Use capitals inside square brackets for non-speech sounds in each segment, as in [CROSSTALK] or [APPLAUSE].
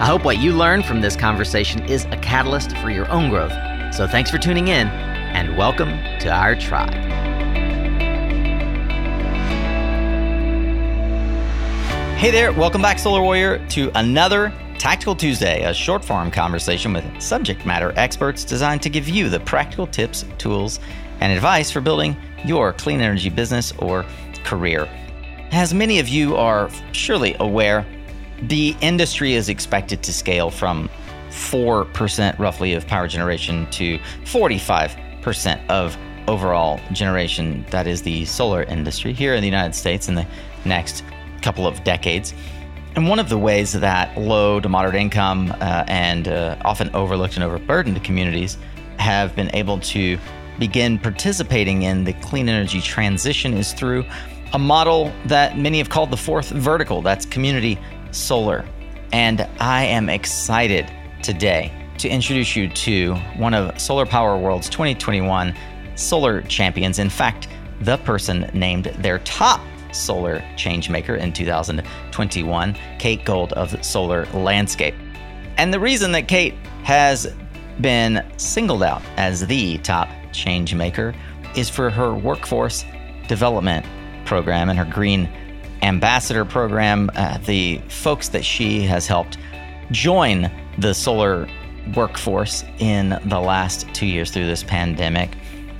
I hope what you learn from this conversation is a catalyst for your own growth. So thanks for tuning in and welcome to our tribe. Hey there, welcome back, Solar Warrior, to another Tactical Tuesday, a short form conversation with subject matter experts designed to give you the practical tips, tools, and advice for building your clean energy business or career. As many of you are surely aware, the industry is expected to scale from 4% roughly of power generation to 45% of overall generation. That is the solar industry here in the United States in the next couple of decades. And one of the ways that low to moderate income uh, and uh, often overlooked and overburdened communities have been able to begin participating in the clean energy transition is through a model that many have called the fourth vertical that's community solar. And I am excited today to introduce you to one of Solar Power World's 2021 solar champions. In fact, the person named their top solar changemaker in 2021, Kate Gold of Solar Landscape. And the reason that Kate has been singled out as the top changemaker is for her workforce development program and her green ambassador program, uh, the folks that she has helped join the solar workforce in the last two years through this pandemic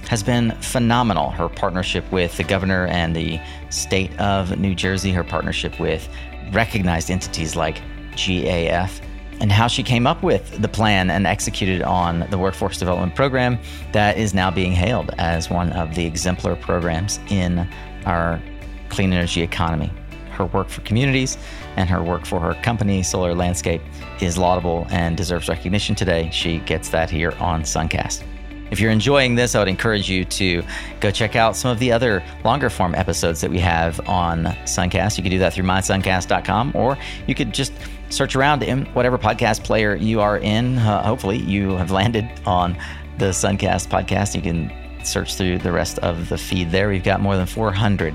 has been phenomenal. Her partnership with the governor and the state of New Jersey, her partnership with recognized entities like GAF, and how she came up with the plan and executed on the workforce development program that is now being hailed as one of the exemplar programs in our clean energy economy. Her work for communities and her work for her company, Solar Landscape, is laudable and deserves recognition today. She gets that here on Suncast. If you're enjoying this, I would encourage you to go check out some of the other longer form episodes that we have on Suncast. You can do that through mysuncast.com, or you could just search around in whatever podcast player you are in. Uh, hopefully, you have landed on the Suncast podcast. You can search through the rest of the feed there. We've got more than 400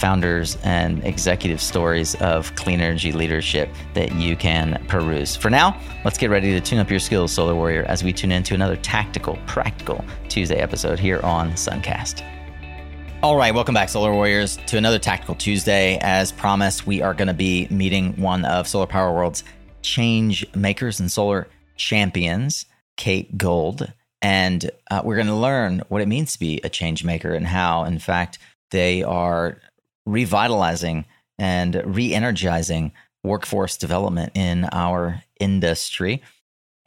founders and executive stories of clean energy leadership that you can peruse. For now, let's get ready to tune up your skills, Solar Warrior, as we tune into another tactical, practical Tuesday episode here on Suncast. All right, welcome back, Solar Warriors, to another Tactical Tuesday. As promised, we are going to be meeting one of Solar Power World's change makers and solar champions, Kate Gold. And uh, we're going to learn what it means to be a change maker and how, in fact, they are revitalizing and re energizing workforce development in our industry.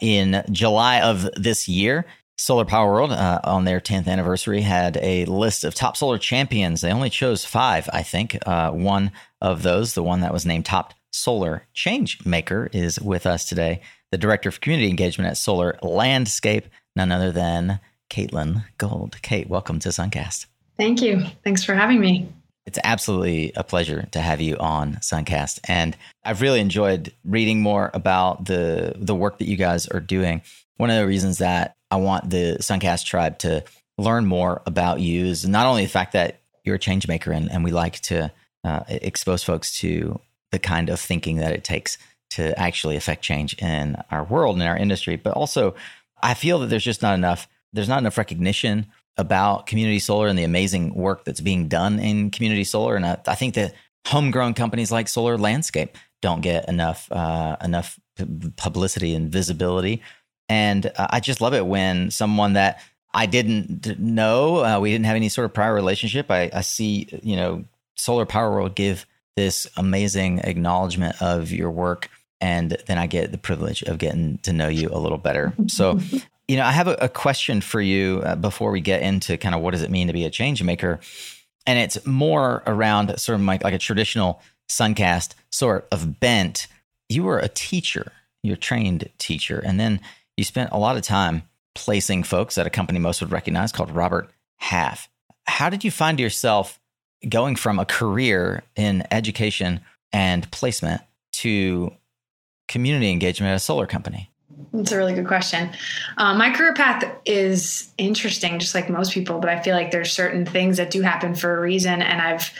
In July of this year, Solar Power World, uh, on their 10th anniversary, had a list of top solar champions. They only chose five, I think. Uh, one of those, the one that was named Top Solar Change Maker, is with us today. The Director of Community Engagement at Solar Landscape, none other than Caitlin Gold. Kate, welcome to Suncast. Thank you. Thanks for having me. It's absolutely a pleasure to have you on Suncast, and I've really enjoyed reading more about the the work that you guys are doing. One of the reasons that I want the Suncast tribe to learn more about you is not only the fact that you're a change maker, and, and we like to uh, expose folks to the kind of thinking that it takes to actually affect change in our world and our industry, but also I feel that there's just not enough. There's not enough recognition about community solar and the amazing work that's being done in community solar. And I, I think that homegrown companies like Solar Landscape don't get enough uh, enough publicity and visibility. And uh, I just love it when someone that I didn't know, uh, we didn't have any sort of prior relationship. I, I see, you know, Solar Power World give this amazing acknowledgement of your work and then I get the privilege of getting to know you a little better. So [LAUGHS] you know, I have a, a question for you uh, before we get into kind of what does it mean to be a change maker, and it's more around sort of like, like a traditional Suncast sort of bent. You were a teacher, you're a trained teacher, and then you spent a lot of time placing folks at a company most would recognize called Robert Half. How did you find yourself going from a career in education and placement to community engagement at a solar company? That's a really good question. Um, my career path is interesting, just like most people, but I feel like there's certain things that do happen for a reason. And I've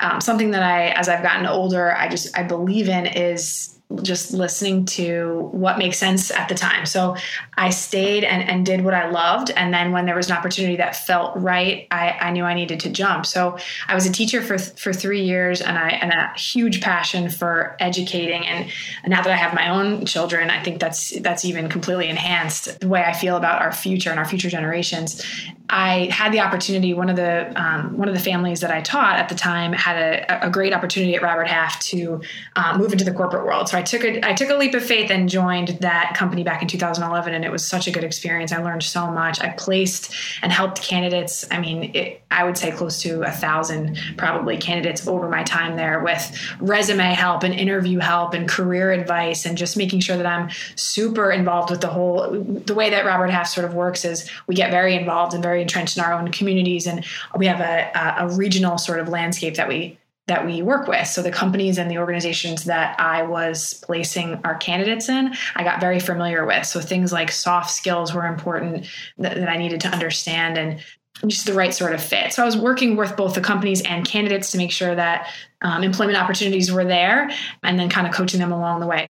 um, something that I, as I've gotten older, I just I believe in is just listening to what makes sense at the time. So I stayed and, and did what I loved. And then when there was an opportunity that felt right, I, I knew I needed to jump. So I was a teacher for, for three years and I, and a huge passion for educating. And now that I have my own children, I think that's, that's even completely enhanced the way I feel about our future and our future generations. I had the opportunity. One of the um, one of the families that I taught at the time had a, a great opportunity at Robert Half to uh, move into the corporate world. So I took a I took a leap of faith and joined that company back in 2011, and it was such a good experience. I learned so much. I placed and helped candidates. I mean, it, I would say close to a thousand probably candidates over my time there with resume help and interview help and career advice and just making sure that I'm super involved with the whole. The way that Robert Half sort of works is we get very involved and very entrenched in our own communities, and we have a, a regional sort of landscape that we that we work with. So the companies and the organizations that I was placing our candidates in, I got very familiar with. So things like soft skills were important that, that I needed to understand and just the right sort of fit. So I was working with both the companies and candidates to make sure that um, employment opportunities were there, and then kind of coaching them along the way.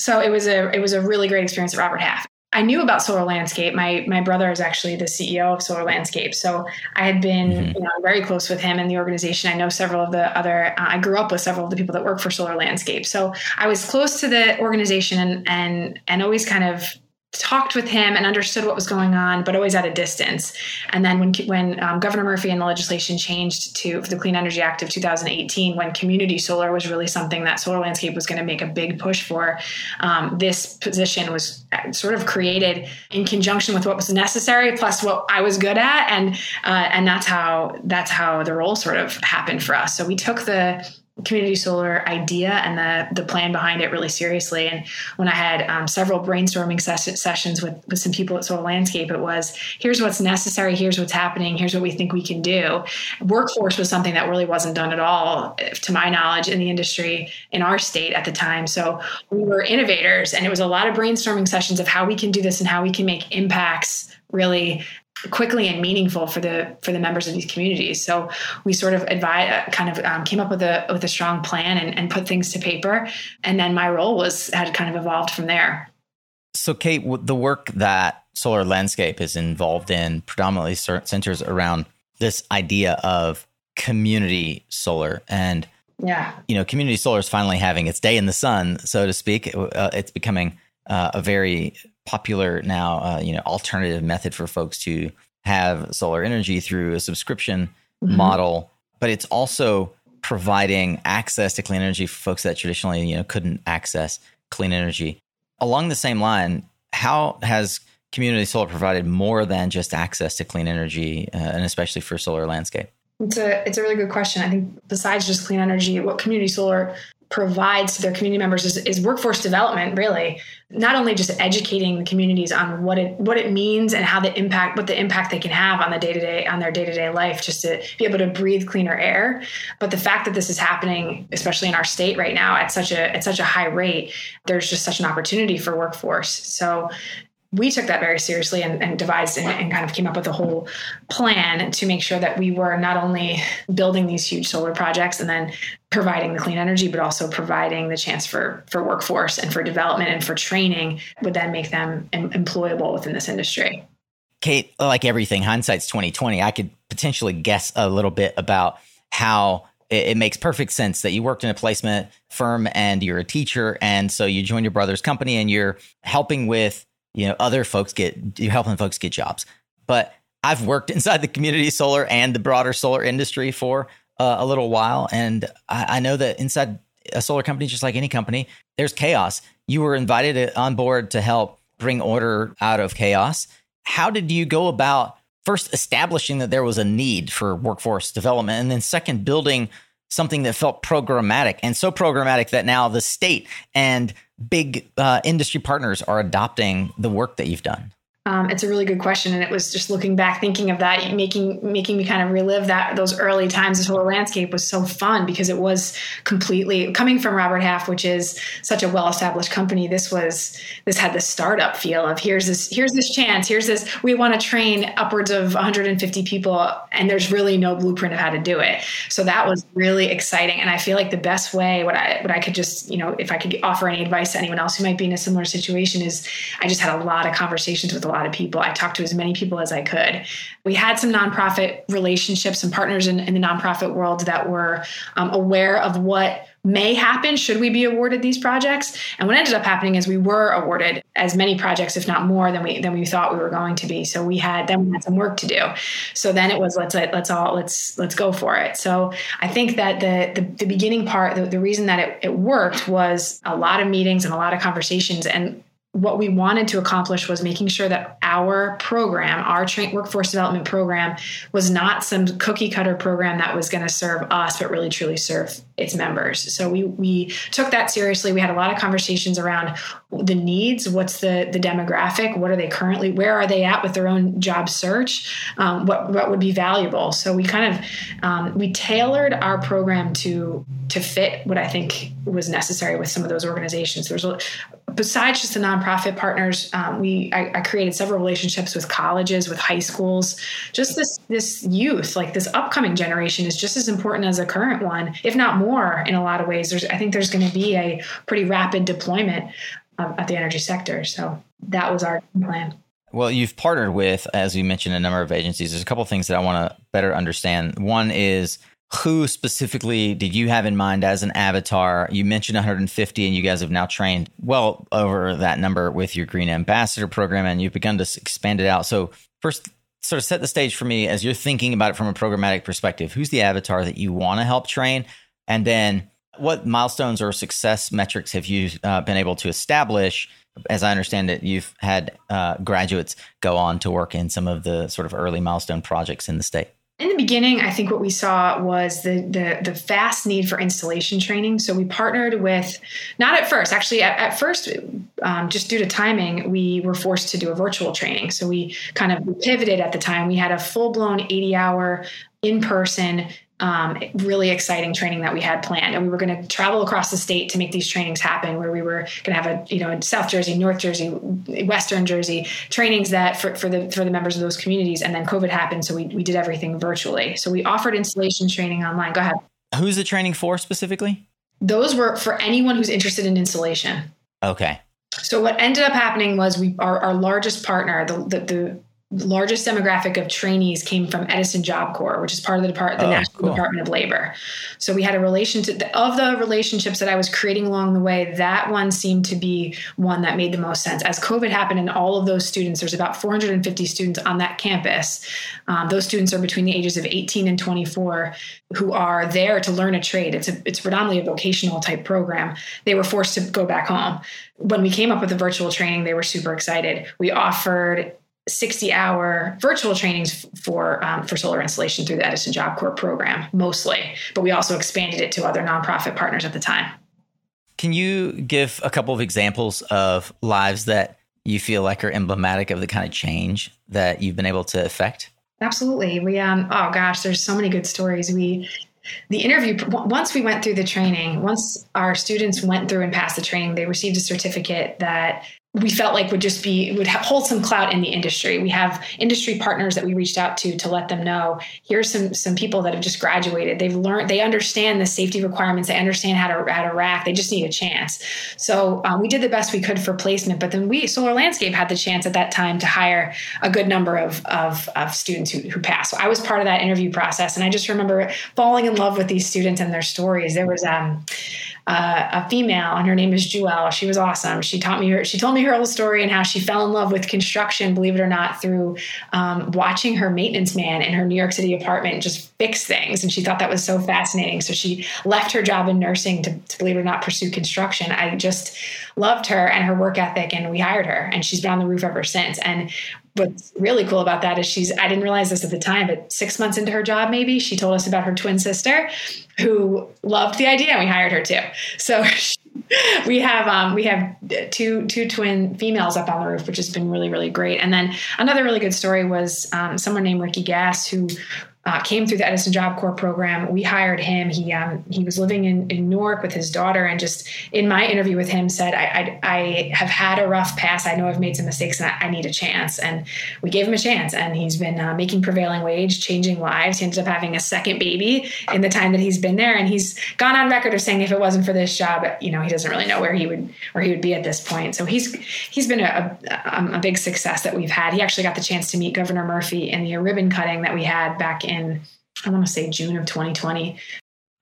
So it was a it was a really great experience at Robert Half. I knew about Solar Landscape. My my brother is actually the CEO of Solar Landscape, so I had been mm-hmm. you know, very close with him and the organization. I know several of the other. Uh, I grew up with several of the people that work for Solar Landscape, so I was close to the organization and and and always kind of talked with him and understood what was going on, but always at a distance. And then when when um, Governor Murphy and the legislation changed to the Clean Energy Act of 2018, when community solar was really something that Solar Landscape was going to make a big push for, um, this position was uh, sort of created in conjunction with what was necessary plus what I was good at, and uh, and that's how that's how the role sort of happened for us. So we took the community solar idea and the the plan behind it really seriously. And when I had um, several brainstorming ses- sessions with with some people at Solar Landscape, it was here's what's necessary, here's what's happening, here's what we think we can do. Workforce was something that really wasn't done at all, to my knowledge, in the industry in our state at the time. So we were innovators, and it was a lot of brainstorming sessions of how we can do this and how we can make impacts really quickly and meaningful for the for the members of these communities. So we sort of advise, uh, kind of um, came up with a with a strong plan and, and put things to paper, and then my role was had kind of evolved from there. So, Kate, the work that Solar Landscape is involved in predominantly centers around this idea of community solar and yeah you know community solar is finally having its day in the sun so to speak uh, it's becoming uh, a very popular now, uh, you know, alternative method for folks to have solar energy through a subscription mm-hmm. model, but it's also providing access to clean energy for folks that traditionally, you know, couldn't access clean energy. Along the same line, how has community solar provided more than just access to clean energy, uh, and especially for solar landscape? It's a it's a really good question. I think besides just clean energy, what community solar provides to their community members is, is, workforce development really. Not only just educating the communities on what it what it means and how the impact what the impact they can have on the day-to-day on their day-to-day life just to be able to breathe cleaner air. But the fact that this is happening especially in our state right now at such a at such a high rate there's just such an opportunity for workforce. So we took that very seriously and, and devised and, and, kind of came up with a whole plan to make sure that we were not only building these huge solar projects and then providing the clean energy, but also providing the chance for for workforce and for development and for training would then make them em- employable within this industry. Kate, like everything, hindsight's twenty twenty. I could potentially guess a little bit about how it, it makes perfect sense that you worked in a placement firm and you're a teacher, and so you joined your brother's company and you're helping with you know, other folks get you're helping folks get jobs. But I've worked [LAUGHS] inside the community solar and the broader solar industry for uh, a little while, and I, I know that inside a solar company, just like any company, there's chaos. You were invited on board to help bring order out of chaos. How did you go about first establishing that there was a need for workforce development, and then second, building something that felt programmatic and so programmatic that now the state and big uh, industry partners are adopting the work that you've done? Um, it's a really good question, and it was just looking back, thinking of that, making making me kind of relive that those early times. This whole Landscape was so fun because it was completely coming from Robert Half, which is such a well established company. This was this had the startup feel of here's this here's this chance, here's this we want to train upwards of 150 people, and there's really no blueprint of how to do it. So that was really exciting, and I feel like the best way what I what I could just you know if I could offer any advice to anyone else who might be in a similar situation is I just had a lot of conversations with a lot of people. I talked to as many people as I could. We had some nonprofit relationships and partners in, in the nonprofit world that were um, aware of what may happen should we be awarded these projects. And what ended up happening is we were awarded as many projects, if not more, than we than we thought we were going to be. So we had then we had some work to do. So then it was let's let's all let's let's go for it. So I think that the the, the beginning part, the, the reason that it, it worked was a lot of meetings and a lot of conversations and what we wanted to accomplish was making sure that our program, our train workforce development program, was not some cookie cutter program that was going to serve us, but really truly serve its members. So we we took that seriously. We had a lot of conversations around the needs. What's the the demographic? What are they currently? Where are they at with their own job search? Um, what what would be valuable? So we kind of um, we tailored our program to to fit what I think was necessary with some of those organizations. There's a, besides just the nonprofit partners, um, we I, I, created several relationships with colleges, with high schools. Just this this youth, like this upcoming generation, is just as important as the current one, if not more, in a lot of ways. There's I think there's going to be a pretty rapid deployment at the energy sector. So that was our plan. Well, you've partnered with, as you mentioned, a number of agencies. There's a couple of things that I want to better understand. One is who specifically did you have in mind as an avatar? You mentioned 150, and you guys have now trained well over that number with your Green Ambassador program, and you've begun to expand it out. So, first, sort of set the stage for me as you're thinking about it from a programmatic perspective. Who's the avatar that you want to help train? And then, what milestones or success metrics have you uh, been able to establish? As I understand it, you've had uh, graduates go on to work in some of the sort of early milestone projects in the state. In the beginning, I think what we saw was the, the, the fast need for installation training. So we partnered with, not at first, actually at, at first, um, just due to timing, we were forced to do a virtual training. So we kind of pivoted at the time. We had a full blown 80 hour in person um, really exciting training that we had planned. And we were going to travel across the state to make these trainings happen, where we were going to have a, you know, South Jersey, North Jersey, Western Jersey, trainings that for, for the for the members of those communities. And then COVID happened, so we, we did everything virtually. So we offered installation training online. Go ahead. Who's the training for specifically? Those were for anyone who's interested in installation. Okay. So what ended up happening was we our, our largest partner, the, the, the largest demographic of trainees came from Edison Job Corps, which is part of the, Depart- the oh, National cool. Department of Labor. So we had a relationship of the relationships that I was creating along the way. That one seemed to be one that made the most sense. As COVID happened, and all of those students, there's about 450 students on that campus. Um, those students are between the ages of 18 and 24, who are there to learn a trade. It's a, it's predominantly a vocational type program. They were forced to go back home. When we came up with the virtual training, they were super excited. We offered 60 hour virtual trainings for um, for solar installation through the Edison Job Corps program mostly, but we also expanded it to other nonprofit partners at the time. Can you give a couple of examples of lives that you feel like are emblematic of the kind of change that you've been able to affect? Absolutely. We um oh gosh, there's so many good stories. We the interview once we went through the training once our students went through and passed the training they received a certificate that we felt like would just be would hold some clout in the industry. We have industry partners that we reached out to to let them know here's some some people that have just graduated. They've learned they understand the safety requirements. They understand how to how to rack. They just need a chance. So um, we did the best we could for placement. But then we Solar Landscape had the chance at that time to hire a good number of of, of students who, who passed. So I was part of that interview process, and I just remember falling in love with these students and their stories. There was um uh, a female, and her name is Jewel. She was awesome. She taught me her. She told me her whole story and how she fell in love with construction. Believe it or not, through um, watching her maintenance man in her New York City apartment just fix things, and she thought that was so fascinating. So she left her job in nursing to, to believe it or not, pursue construction. I just loved her and her work ethic, and we hired her, and she's been on the roof ever since. And what's really cool about that is she's I didn't realize this at the time, but six months into her job, maybe she told us about her twin sister who loved the idea and we hired her too. So [LAUGHS] we have um, we have two two twin females up on the roof, which has been really really great. And then another really good story was um, someone named Ricky Gass who uh, came through the Edison Job Corps program. We hired him. He um, he was living in, in Newark with his daughter, and just in my interview with him, said, I, I, I have had a rough past. I know I've made some mistakes, and I, I, need a chance." And we gave him a chance, and he's been uh, making prevailing wage, changing lives. He ended up having a second baby in the time that he's been there, and he's gone on record of saying, if it wasn't for this job, you know, he doesn't really know where he would where he would be at this point. So he's he's been a, a, a big success that we've had. He actually got the chance to meet Governor Murphy in the ribbon cutting that we had back in in I want to say June of 2020.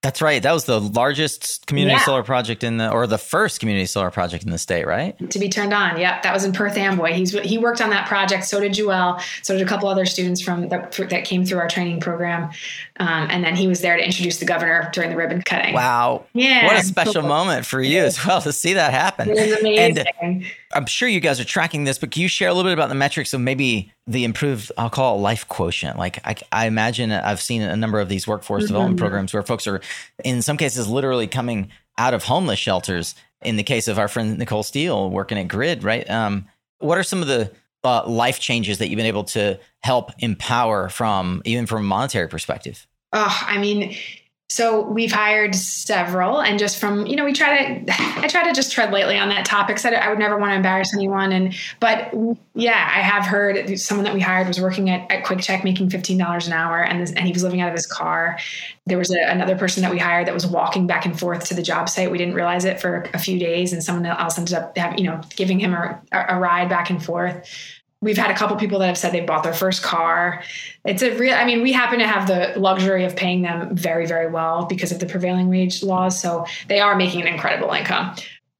That's right. That was the largest community yeah. solar project in the, or the first community solar project in the state, right? To be turned on. Yep, that was in Perth Amboy. He's he worked on that project. So did Joel. So did a couple other students from that, that came through our training program. Um, and then he was there to introduce the governor during the ribbon cutting. Wow. Yeah. What a special cool. moment for you as well to see that happen. It was amazing. And I'm sure you guys are tracking this, but can you share a little bit about the metrics of maybe the improved, I'll call it life quotient? Like I, I imagine I've seen a number of these workforce mm-hmm. development programs where folks are, in some cases, literally coming out of homeless shelters. In the case of our friend Nicole Steele working at Grid, right? Um, what are some of the uh, life changes that you've been able to help empower from, even from a monetary perspective? Oh, I mean, so we've hired several and just from you know we try to i try to just tread lightly on that topic. So i would never want to embarrass anyone. And but yeah i have heard someone that we hired was working at, at QuickChek making $15 an hour and, this, and he was living out of his car. There was a, another person that we hired that was walking back and forth to the job site. We didn't realize it for a few days and someone else ended up have, you know giving him a, a ride back and forth we've had a couple people that have said they bought their first car. It's a real, I mean, we happen to have the luxury of paying them very, very well because of the prevailing wage laws. So they are making an incredible income.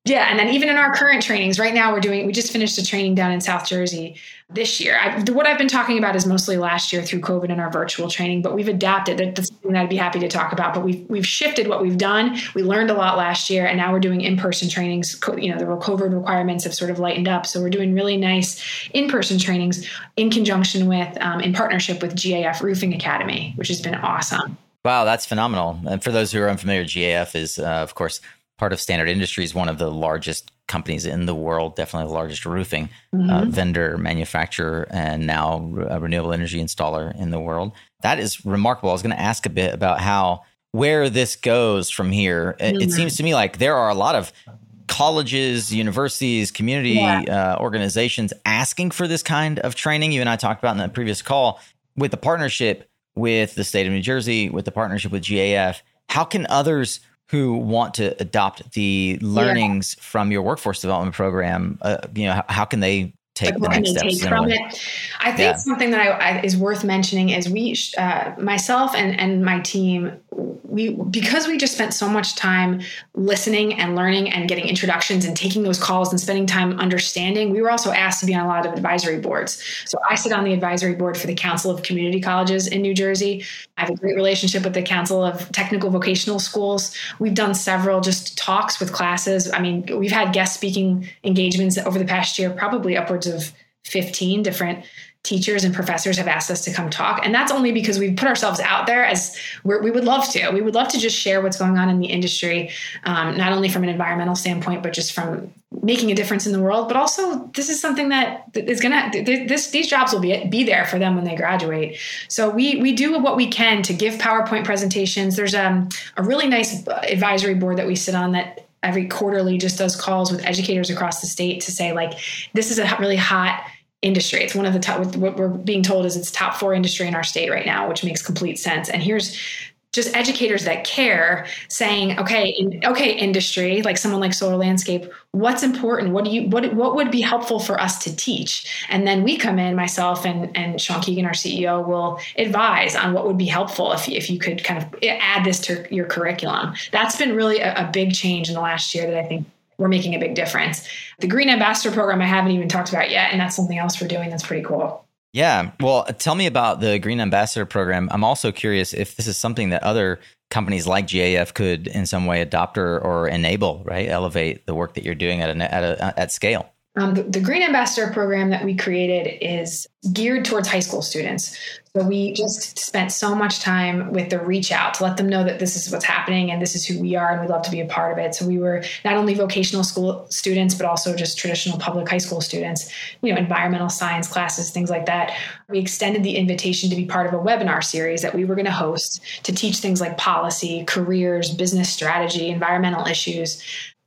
Yeah. And then even in our current trainings, right now we're doing, we just finished a training down in South Jersey this year. I, what I've been talking about is mostly last year through COVID and our virtual training, but we've adapted. That's something that I'd be happy to talk about. But we've we've shifted what we've done. We learned a lot last year, and now we're doing in-person trainings. You know, the COVID requirements have sort of lightened up, so we're doing really nice in-person trainings in conjunction with, um, in partnership with GAF Roofing Academy, which has been awesome. Wow, that's phenomenal. And for those who are unfamiliar, GAF is, uh, of course, part of Standard Industries, one of the largest companies in the world, definitely the largest roofing uh, mm-hmm. uh, vendor, manufacturer, and now a renewable energy installer in the world. That is remarkable. I was going to ask a bit about how where this goes from here. Mm-hmm. It, seems to me like there are a lot of colleges, universities, community yeah. uh, organizations asking for this kind of training. You and I talked about in the previous call with the partnership with the state of New Jersey, with the partnership with GAF. How can others who want to adopt the learnings yeah. from your workforce development program, uh, you know, how, how, can they take the next steps take from it. I think yeah. something that I, I, is worth mentioning is we, uh, myself and and my team, we because we just spent so much time listening and learning and getting introductions and taking those calls and spending time understanding. We were also asked to be on a lot of advisory boards. So I sit on the advisory board for the Council of Community Colleges in New Jersey. I have a great relationship with the Council of Technical Vocational Schools. We've done several just talks with classes. I mean, we've had guest speaking engagements over the past year, probably upwards upwards of 15 different teachers and professors have asked us to come talk. And that's only because we've put ourselves out there as we would love to. We would love to just share what's going on in the industry, um, not only from an environmental standpoint, but just from making a difference in the world. But also, this is something that is going to, this, these jobs will be, be there for them when they graduate. So we, we do what we can to give PowerPoint presentations. There's um, a really nice advisory board that we sit on that every quarterly just does calls with educators across the state to say like this is a really hot industry. It's one of the top what we're being told is it's top four industry in our state right now which makes complete sense. And here's just educators that care saying okay in, okay industry like someone like solar landscape what's important? What do you what what would be helpful for us to teach? And then we come in myself and and sean keegan our ceo will advise on what would be helpful if, if you could kind of add this to your curriculum. That's been really a, a big change in the last year that i think we're making a big difference. The green ambassador program i haven't even talked about yet and that's something else we're doing that's pretty cool yeah. Well, tell me about the Green Ambassador program. I'm also curious if this is something that other companies like GAF could in some way adopt or, or enable, right? Elevate the work that you're doing at at, a, at scale. Um, the, the, Green Ambassador program that we created is geared towards high school students. So we just spent so much time with the reach out to let them know that this is what's happening and this is who we are and we'd love to be a part of it. So we were not only vocational school students, but also just traditional public high school students, you know, environmental science classes, things like that. We extended the invitation to be part of a webinar series that we were going to host to teach things like policy, careers, business strategy, environmental issues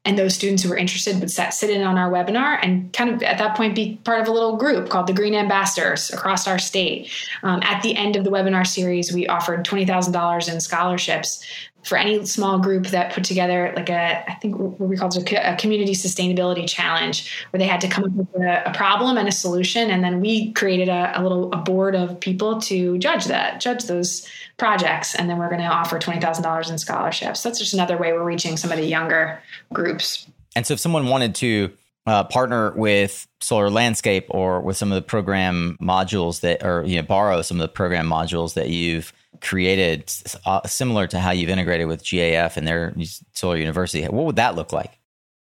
and those students who were interested would sit, sit in on our webinar and kind of at that point be part of a little group called the Green Ambassadors across our state. Um, at the end of the webinar series, we offered $20,000 in scholarships for any small group that put together like a i think what we call it a, community sustainability challenge where they had to come up with a, a problem and a solution and then we created a, a, little a board of people to judge that judge those projects and then we're going to offer $20000 in scholarships. That's just another way we're reaching some of the younger groups. And so if someone wanted to uh, partner with Solar Landscape or with some of the program modules that, or you know, borrow some of the program modules that you've created uh, similar to how you've integrated with GAF and their Solar University, what would that look like?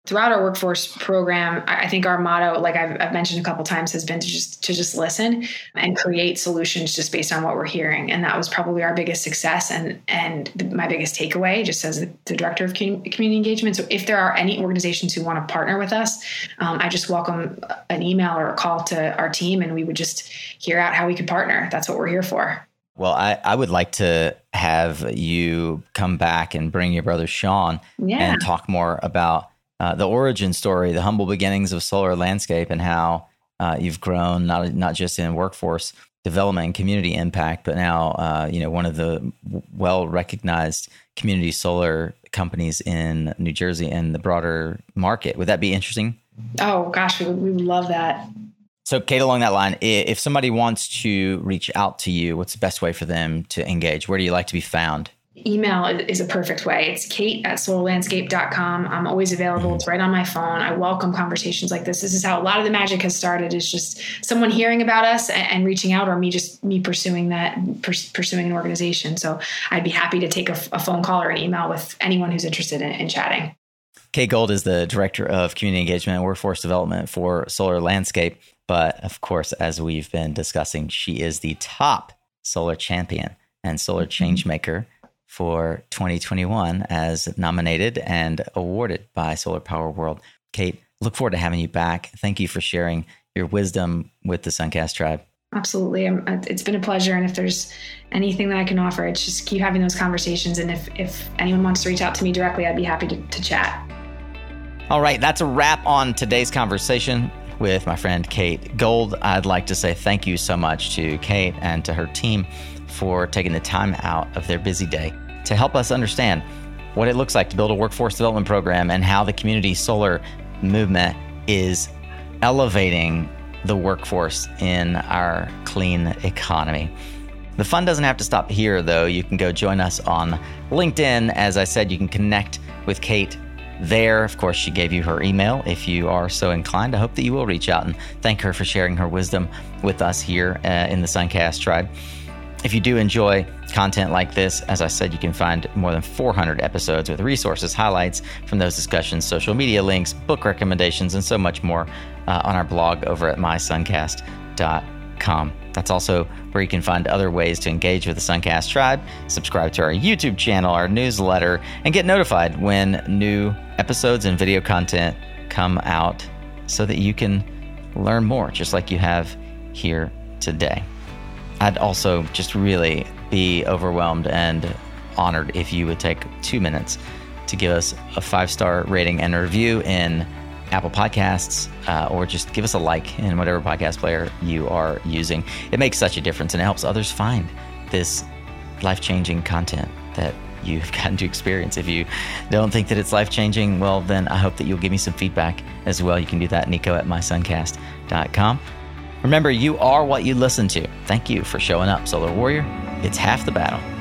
Throughout our workforce program, I think our motto, like I've, I've mentioned a couple times, has been to just to just listen and create solutions just based on what we're hearing, and that was probably our biggest success and and my biggest takeaway, just as the director of community engagement. So, if there are any organizations who want to partner with us, um, I just welcome an email or a call to our team, and we would just hear out how we could partner. That's what we're here for. Well, I, I would like to have you come back and bring your brother Sean yeah. and talk more about uh, the origin story, the humble beginnings of Solar Landscape, and how uh, you've grown not not just in workforce development and community impact, but now uh, you know one of the well recognized community solar companies in New Jersey and the broader market. Would that be interesting? Oh gosh, we, we would love that. So, Kate, along that line, if somebody wants to reach out to you, what's the best way for them to engage? Where do you like to be found? Email is a perfect way. It's kate at solarlandscape.com. I'm always available. It's right on my phone. I welcome conversations like this. This is how a lot of the magic has started is just someone hearing about us and, reaching out or me just me pursuing that, pursuing an organization. So I'd be happy to take a, a phone call or an email with anyone who's interested in, in chatting. Kate Gold is the Director of Community Engagement and Workforce Development for Solar Landscape. But of course, as we've been discussing, she is the top solar champion and solar mm-hmm. changemaker for 2021 as nominated and awarded by Solar Power World. Kate, look forward to having you back. Thank you for sharing your wisdom with the Suncast tribe. Absolutely. it's been a pleasure. And if there's anything that I can offer, it's just keep having those conversations. And if, if anyone wants to reach out to me directly, I'd be happy to, to chat. All right. That's a wrap on today's conversation with my friend Kate Gold. I'd like to say thank you so much to Kate and to her team for taking the time out of their busy day to help us understand what it looks like to build a workforce development program and how the community solar movement is elevating the workforce in our clean economy. The fun doesn't have to stop here, though. You can go join us on LinkedIn. As I said, you can connect with Kate there. Of course, she gave you her email. If you are so inclined, I hope that you will reach out and thank her for sharing her wisdom with us here uh, in the Suncast tribe. If you do enjoy content like this, as I said, you can find more than 400 episodes with resources, highlights from those discussions, social media links, book recommendations, and so much more uh, on our blog over at mysuncast.com. That's also where you can find other ways to engage with the Suncast tribe, subscribe to our YouTube channel, our newsletter, and get notified when new episodes and video content come out so that you can learn more, just like you have here today. I'd also just really be overwhelmed and honored if you would take two minutes to give us a five star rating and review in Apple Podcasts, uh, or just give us a like in whatever podcast player you are using. It makes such a difference and it helps others find this life changing content that you've [LAUGHS] gotten to experience. If you don't think that it's life changing, well, then I hope that you'll give me some feedback as well. You can do that, Nico at mysuncast.com. Remember, you are what you listen to. Thank you for showing up, Solar Warrior. It's half the battle.